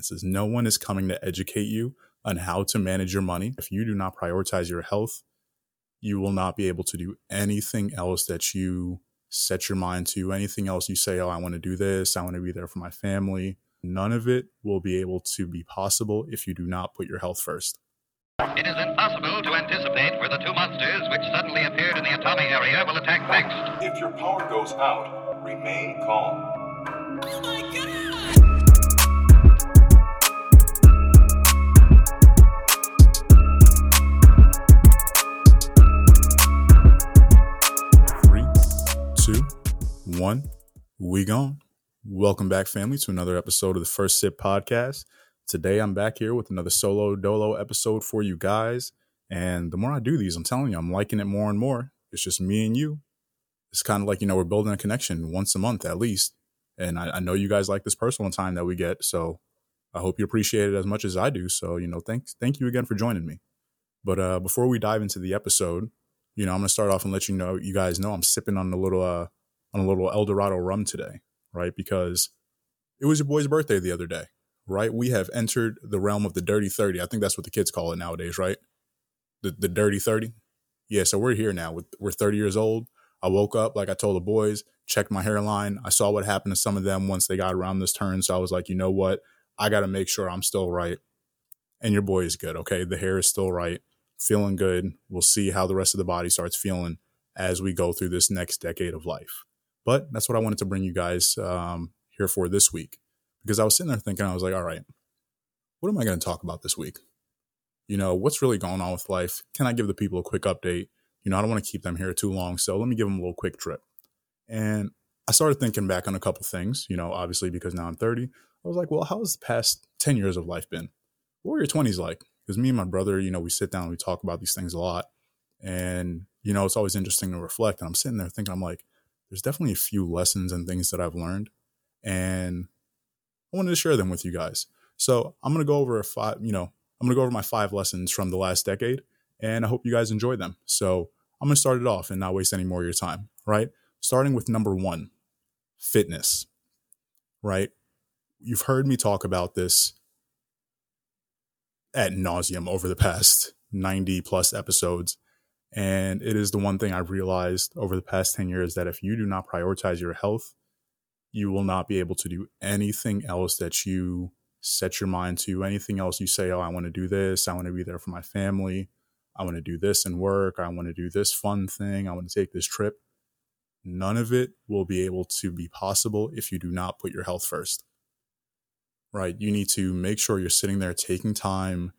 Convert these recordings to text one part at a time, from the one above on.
finances. No one is coming to educate you on how to manage your money. If you do not prioritize your health, you will not be able to do anything else that you set your mind to, anything else you say, oh, I want to do this, I want to be there for my family. None of it will be able to be possible if you do not put your health first. It is impossible to anticipate where the two monsters which suddenly appeared in the atomic area will attack next. If your power goes out, remain calm. Oh my god! One, we gone. Welcome back, family, to another episode of the First Sip Podcast. Today I'm back here with another solo dolo episode for you guys. And the more I do these, I'm telling you, I'm liking it more and more. It's just me and you. It's kind of like, you know, we're building a connection once a month at least. And I, I know you guys like this personal time that we get. So I hope you appreciate it as much as I do. So, you know, thanks thank you again for joining me. But uh before we dive into the episode, you know, I'm gonna start off and let you know you guys know I'm sipping on a little uh on a little El Dorado rum today, right? Because it was your boy's birthday the other day, right? We have entered the realm of the dirty 30. I think that's what the kids call it nowadays, right? The the dirty 30. Yeah, so we're here now. We're 30 years old. I woke up, like I told the boys, checked my hairline. I saw what happened to some of them once they got around this turn. So I was like, you know what? I got to make sure I'm still right. And your boy is good, okay? The hair is still right, feeling good. We'll see how the rest of the body starts feeling as we go through this next decade of life. But that's what I wanted to bring you guys um, here for this week because I was sitting there thinking, I was like, all right, what am I going to talk about this week? You know, what's really going on with life? Can I give the people a quick update? You know, I don't want to keep them here too long. So let me give them a little quick trip. And I started thinking back on a couple things, you know, obviously because now I'm 30. I was like, well, how has the past 10 years of life been? What were your 20s like? Because me and my brother, you know, we sit down and we talk about these things a lot. And, you know, it's always interesting to reflect. And I'm sitting there thinking, I'm like, there's definitely a few lessons and things that I've learned. And I wanted to share them with you guys. So I'm to go over a five, you know, I'm to go over my five lessons from the last decade. And I hope you guys enjoy them. So I'm to start it off and not waste any more of your time, right? Starting with number one fitness, right? You've heard me talk about this at nauseum over the past 90 plus episodes. And it is the one thing I've realized over the past 10 years that if you do not prioritize your health, you will not be able to do anything else that you set your mind to, anything else you say, oh, I want to do this, I want to be there for my family, I want to do this and work, I want to do this fun thing, I want to take this trip. None of it will be able to be possible if you do not put your health first. Right? You need to make sure you're sitting there taking time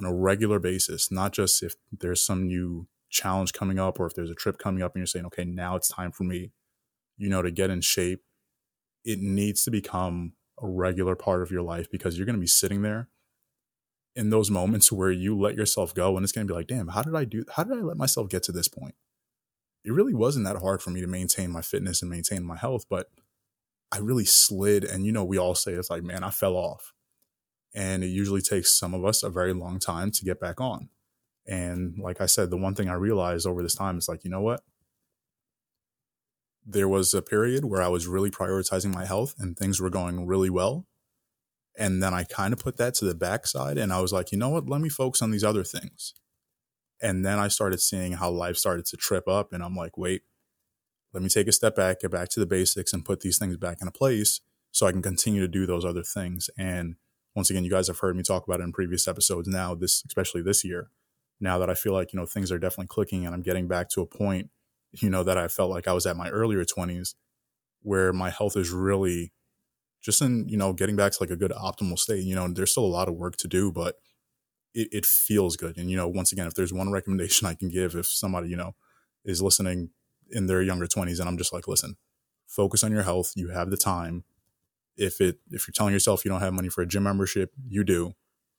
on a regular basis, not just if there's some new challenge coming up or if there's a trip coming up and you're saying, okay, now it's time for me, you know, to get in shape. It needs to become a regular part of your life because you're going to be sitting there in those moments where you let yourself go and it's going to be like, damn, how did I do, how did I let myself get to this point? It really wasn't that hard for me to maintain my fitness and maintain my health, but I really slid. And, you know, we all say it's like, man, I fell off. And it usually takes some of us a very long time to get back on. And like I said, the one thing I realized over this time is like, you know what? There was a period where I was really prioritizing my health and things were going really well. And then I kind of put that to the backside and I was like, you know what? Let me focus on these other things. And then I started seeing how life started to trip up. And I'm like, wait, let me take a step back, get back to the basics and put these things back into place so I can continue to do those other things. And once again, you guys have heard me talk about it in previous episodes now, this, especially this year, now that I feel like, you know, things are definitely clicking and I'm getting back to a point, you know, that I felt like I was at my earlier 20s where my health is really just in, you know, getting back to like a good optimal state. You know, there's still a lot of work to do, but it, it feels good. And, you know, once again, if there's one recommendation I can give, if somebody, you know, is listening in their younger 20s and I'm just like, listen, focus on your health. You have the time. If it if you're telling yourself you don't have money for a gym membership, you do.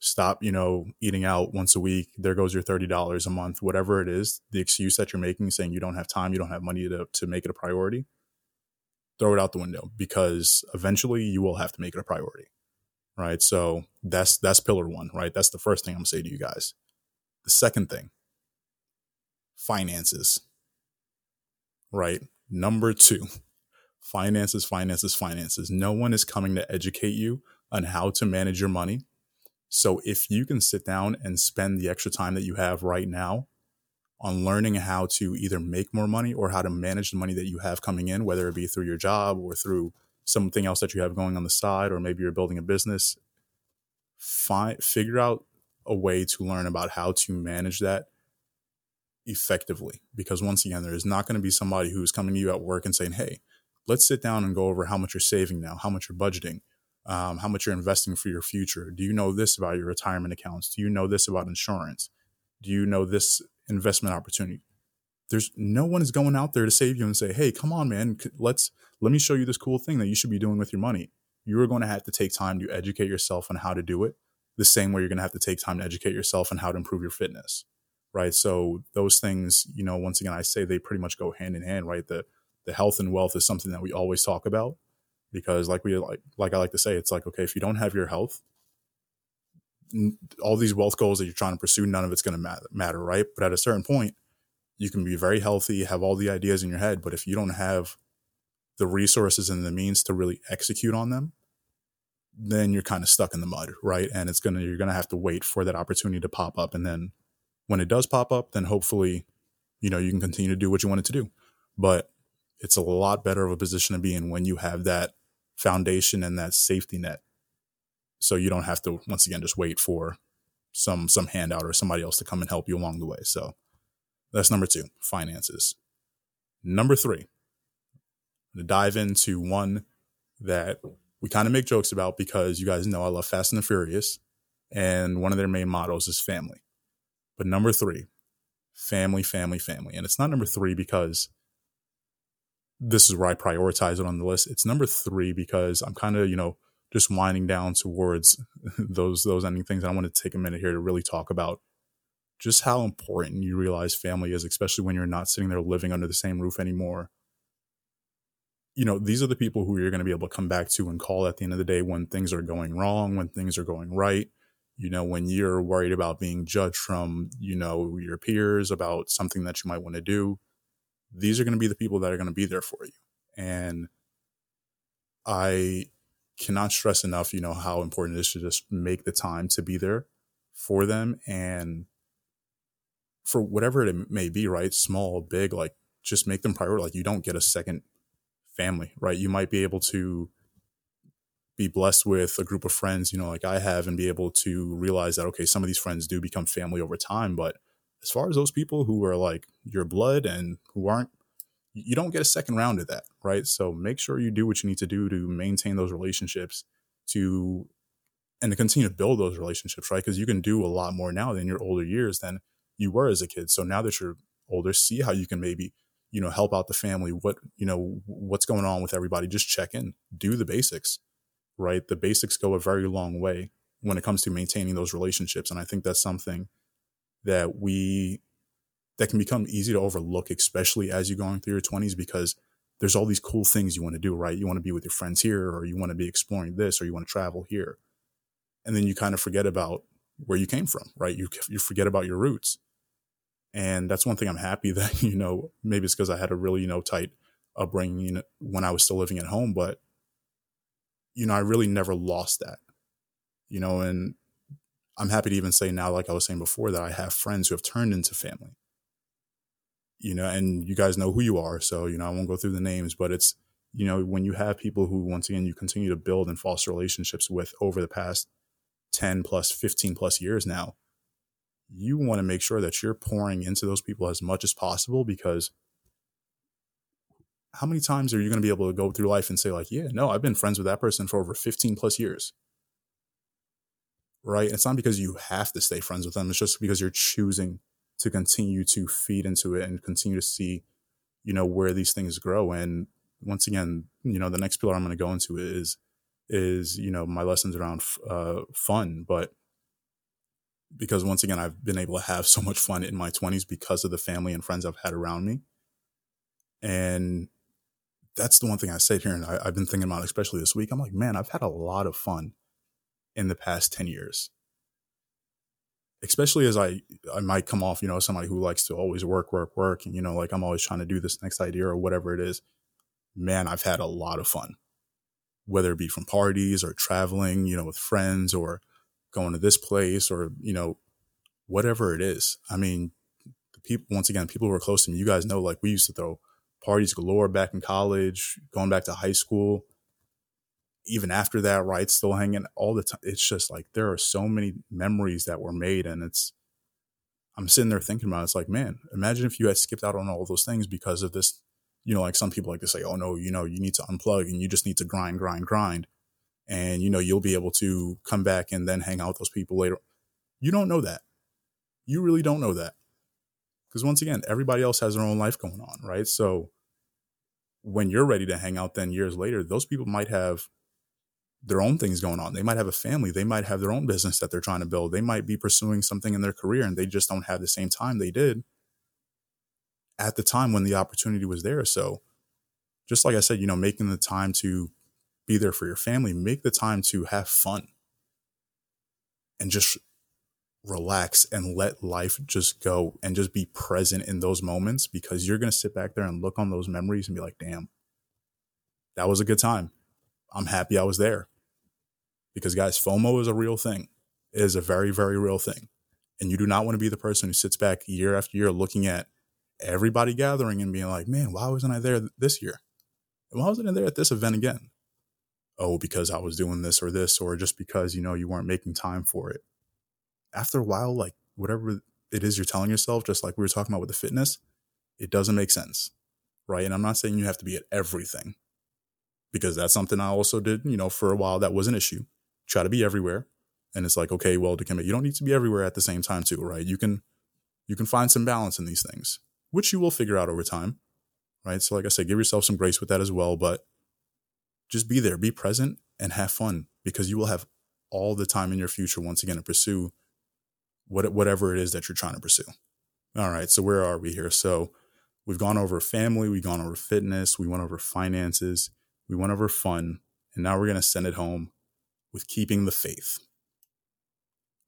Stop, you know, eating out once a week. There goes your $30 a month, whatever it is, the excuse that you're making saying you don't have time, you don't have money to to make it a priority. Throw it out the window because eventually you will have to make it a priority. Right? So that's that's pillar 1, right? That's the first thing I'm going to say to you guys. The second thing, finances right? Number two, finances, finances, finances. No one is coming to educate you on how to manage your money. So if you can sit down and spend the extra time that you have right now on learning how to either make more money or how to manage the money that you have coming in, whether it be through your job or through something else that you have going on the side, or maybe you're building a business, find, figure out a way to learn about how to manage that effectively. Because once again, there is not going to be somebody who's coming to you at work and saying, Hey, let's sit down and go over how much you're saving now, how much you're budgeting, um, how much you're investing for your future. Do you know this about your retirement accounts? Do you know this about insurance? Do you know this investment opportunity? There's no one is going out there to save you and say, Hey, come on, man, let's, let me show you this cool thing that you should be doing with your money. You're going to have to take time to educate yourself on how to do it the same way you're going to have to take time to educate yourself on how to improve your fitness right so those things you know once again i say they pretty much go hand in hand right the the health and wealth is something that we always talk about because like we like like i like to say it's like okay if you don't have your health all these wealth goals that you're trying to pursue none of it's going to matter, right but at a certain point you can be very healthy have all the ideas in your head but if you don't have the resources and the means to really execute on them then you're kind of stuck in the mud, right? And it's gonna you're gonna have to wait for that opportunity to pop up, and then when it does pop up, then hopefully, you know, you can continue to do what you wanted to do. But it's a lot better of a position to be in when you have that foundation and that safety net, so you don't have to once again just wait for some some handout or somebody else to come and help you along the way. So that's number two, finances. Number three, to dive into one that we kind of make jokes about because you guys know I love Fast and the Furious, and one of their main mottos is family. But number three, family, family, family. And it's not number three because this is where I prioritize it on the list. It's number three because I'm kind of, you know, just winding down towards those those ending things. I want to take a minute here to really talk about just how important you realize family is, especially when you're not sitting there living under the same roof anymore you know, these are the people who you're going to be able to come back to and call at the end of the day when things are going wrong, when things are going right. You know, when you're worried about being judged from, you know, your peers about something that you might want to do, these are going to be the people that are going to be there for you. And I cannot stress enough, you know, how important it is to just make the time to be there for them and for whatever it may be, right? Small, big, like just make them priority. Like you don't get a second family, right? You might be able to be blessed with a group of friends, you know, like I have, and be able to realize that, okay, some of these friends do become family over time. But as far as those people who are like your blood and who aren't, you don't get a second round of that, right? So make sure you do what you need to do to maintain those relationships to and to continue to build those relationships, right? Because you can do a lot more now than your older years than you were as a kid. So now that you're older, see how you can maybe you know help out the family what you know what's going on with everybody just check in do the basics right the basics go a very long way when it comes to maintaining those relationships and i think that's something that we that can become easy to overlook especially as you're going through your 20s because there's all these cool things you want to do right? You want to be with your friends here or you want to be exploring this or you want to travel here. And then you kind of forget about where you came from right? You you forget about your roots. And that's one thing I'm happy that, you know, maybe it's because I had a really, you know, tight upbringing when I was still living at home, but, you know, I really never lost that, you know, and I'm happy to even say now, like I was saying before, that I have friends who have turned into family, you know, and you guys know who you are. So, you know, I won't go through the names, but it's, you know, when you have people who, once again, you continue to build and foster relationships with over the past 10 plus, 15 plus years now, you want to make sure that you're pouring into those people as much as possible because how many times are you going to be able to go through life and say like yeah no i've been friends with that person for over 15 plus years right it's not because you have to stay friends with them it's just because you're choosing to continue to feed into it and continue to see you know where these things grow and once again you know the next pillar i'm going to go into is is you know my lessons around uh, fun but because once again, I've been able to have so much fun in my 20s because of the family and friends I've had around me. And that's the one thing I said here, and I, have been thinking about, especially this week. I'm like, man, I've had a lot of fun in the past 10 years. Especially as I, I might come off, you know, somebody who likes to always work, work, work, and, you know, like I'm always trying to do this next idea or whatever it is. Man, I've had a lot of fun. whether it be from parties or traveling, you know, with friends or going to this place or, you know, whatever it is. I mean, the people, once again, people who are close to me, you guys know, like we used to throw parties galore back in college, going back to high school. Even after that, right? Still hanging all the time. It's just like there are so many memories that were made, and it's. I'm sitting there thinking about it. It's like, man, imagine if you had skipped out on all those things because of this. You know, like some people like to say, oh no, you know, you need to unplug and you just need to grind, grind, grind. And, you know, you'll be able to come back and then hang out with those people later. You don't know that. You really don't know that. Because once again, everybody else has their own life going on, right? So when you're ready to hang out then years later, those people might have their own things going on. They might have a family. They might have their own business that they're trying to build. They might be pursuing something in their career and they just don't have the same time they did at the time when the opportunity was there. So, just like I said, you know, making the time to be there for your family, make the time to have fun and just relax and let life just go and just be present in those moments because you're going to sit back there and look on those memories and be like, damn, that was a good time. I'm happy I was there. Because, guys, FOMO is a real thing. It is a very, very real thing. And you do not want to be the person who sits back year after year looking at everybody gathering and being like, man, why wasn't I there this year? Why wasn't I there at this event again? Oh, because I was doing this or this, or just because, you know, you weren't making time for it after a while, like whatever it is you're telling yourself, just like we were talking about with the fitness, it doesn't make sense. Right. And I'm not saying you have to be at everything because that's something I also did, you know, for a while. That was an issue. Try to be everywhere. And it's like, okay, well, to commit, you don't need to be everywhere at the same time, too, right? You can, you can find some balance in these things, which you will figure out over time. Right. So, like I said, give yourself some grace with that as well. But just be there, be present, and have fun because you will have all the time in your future once again to pursue what, whatever it is that you're trying to pursue. All right, so where are we here? So we've gone over family, we've gone over fitness, we went over finances, we went over fun, and now we're going to send it home with keeping the faith.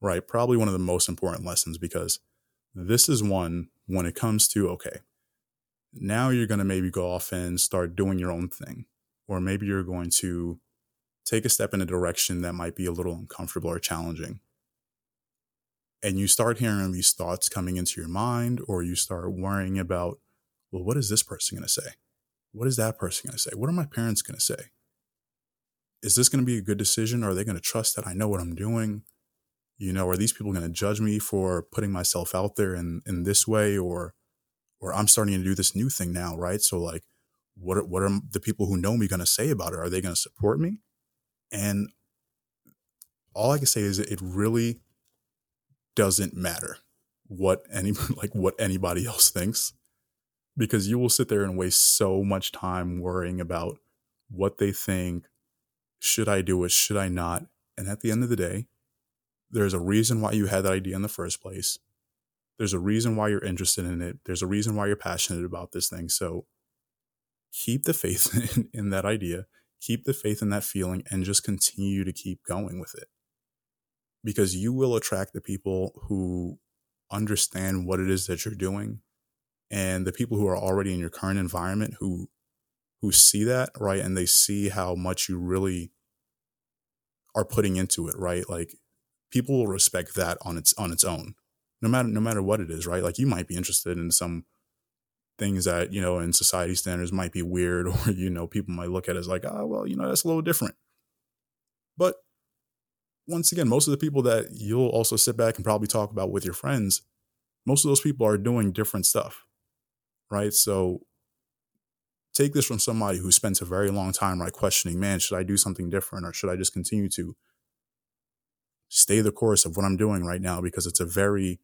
Right, probably one of the most important lessons because this is one when it comes to okay, now you're going to maybe go off and start doing your own thing, or maybe you're going to take a step in a direction that might be a little uncomfortable or challenging. And you start hearing these thoughts coming into your mind or you start worrying about well what is this person going to say? What is that person going to say? What are my parents going to say is this going to be a good decision? Are they going to trust that i know what i'm doing? You know are these people going to judge me for putting myself out there in in this way? Or or i'm starting to do this new thing now right? So like what are, what are the people who know me going to say about it? Are they going to support me? And all i can say is it really doesn't matter what any like what anybody else thinks. Because you will sit there and waste so much time worrying about what they think should i do it? Should i not? And at the end of the day there's a reason why you had that idea in the first place. There's a reason why you're interested in it. There's a reason why you're passionate about this thing. So keep the faith in, in that idea. Keep the faith in that feeling and just continue to keep going with it. Because you will attract the people who understand what it is that you're doing and the people who are already in your current environment who who see that right and they see how much you really are putting into it right? Like people will respect that on its on its own no matter no matter what it is right? Like you might be interested in some things that you know in society standards might be weird or you know people might look at it as like oh well you know that's a little different. But once again, most of the people that you'll also sit back and probably talk about with your friends, most of those people are doing different stuff, right? So take this from somebody who spends a very long time, right, questioning, man, should I do something different or should I just continue to stay the course of what I'm doing right now because it's a very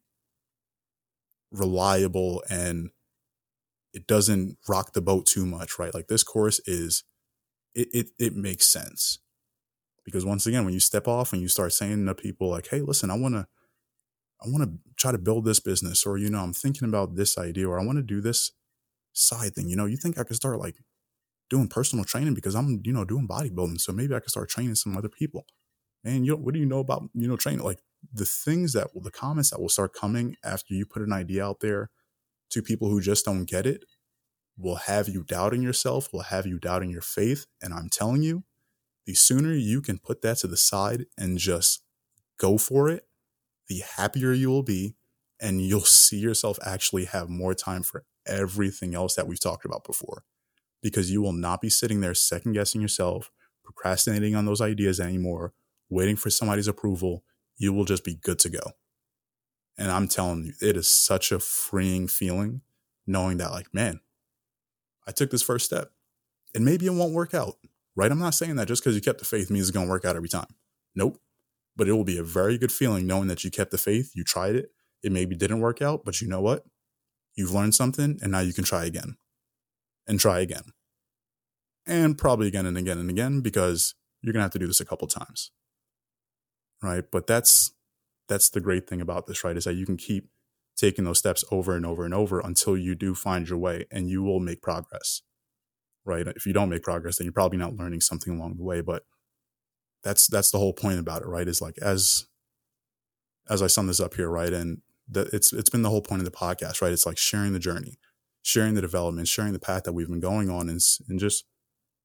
reliable and it doesn't rock the boat too much, right? Like this course is, it, it, it makes sense because once again when you step off and you start saying to people like hey listen i want to i want to try to build this business or you know i'm thinking about this idea or i want to do this side thing you know you think i could start like doing personal training because i'm you know doing bodybuilding so maybe i could start training some other people and you know what do you know about you know training like the things that will the comments that will start coming after you put an idea out there to people who just don't get it will have you doubting yourself will have you doubting your faith and i'm telling you the sooner you can put that to the side and just go for it, the happier you will be. And you'll see yourself actually have more time for everything else that we've talked about before. Because you will not be sitting there second guessing yourself, procrastinating on those ideas anymore, waiting for somebody's approval. You will just be good to go. And I'm telling you, it is such a freeing feeling knowing that, like, man, I took this first step and maybe it won't work out, right? I'm not saying that just because you kept the faith means it's going to work out every time. Nope. But it will be a very good feeling knowing that you kept the faith, you tried it, it maybe didn't work out, but you know what? You've learned something and now you can try again and try again. And probably again and again and again because you're going to have to do this a couple times. Right? But that's that's the great thing about this, right? Is that you can keep taking those steps over and over and over until you do find your way and you will make progress. Right? If you don't make progress, then you're probably not learning something along the way, but that's that's the whole point about it, right? Is like as as I sum this up here, right? And that it's it's been the whole point of the podcast, right? It's like sharing the journey, sharing the development, sharing the path that we've been going on, and and just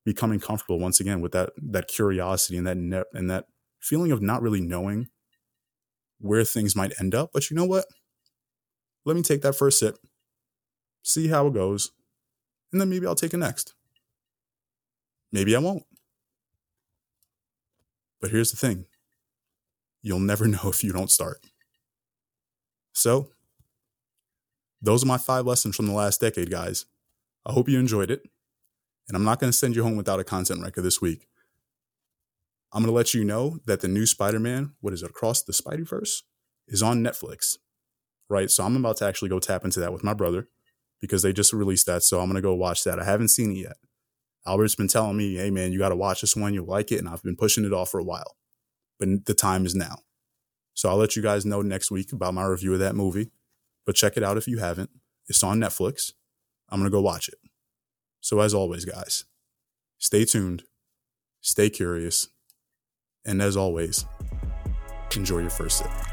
becoming comfortable once again with that that curiosity and that net and that feeling of not really knowing where things might end up. But you know what? Let me take that first sip, see how it goes, and then maybe I'll take it next. Maybe I won't. But here's the thing you'll never know if you don't start. So, those are my five lessons from the last decade, guys. I hope you enjoyed it. And I'm not going to send you home without a content record this week. I'm going to let you know that the new Spider Man, what is it, Across the Spider-Verse, is on Netflix, right? So I'm about to actually go tap into that with my brother because they just released that. So I'm going to go watch that. I haven't seen it yet. Albert's been telling me, hey, man, you got to watch this one. You'll like it. And I've been pushing it off for a while, but the time is now. So I'll let you guys know next week about my review of that movie. But check it out if you haven't. It's on Netflix. I'm going to go watch it. So, as always, guys, stay tuned, stay curious, and as always, enjoy your first sip.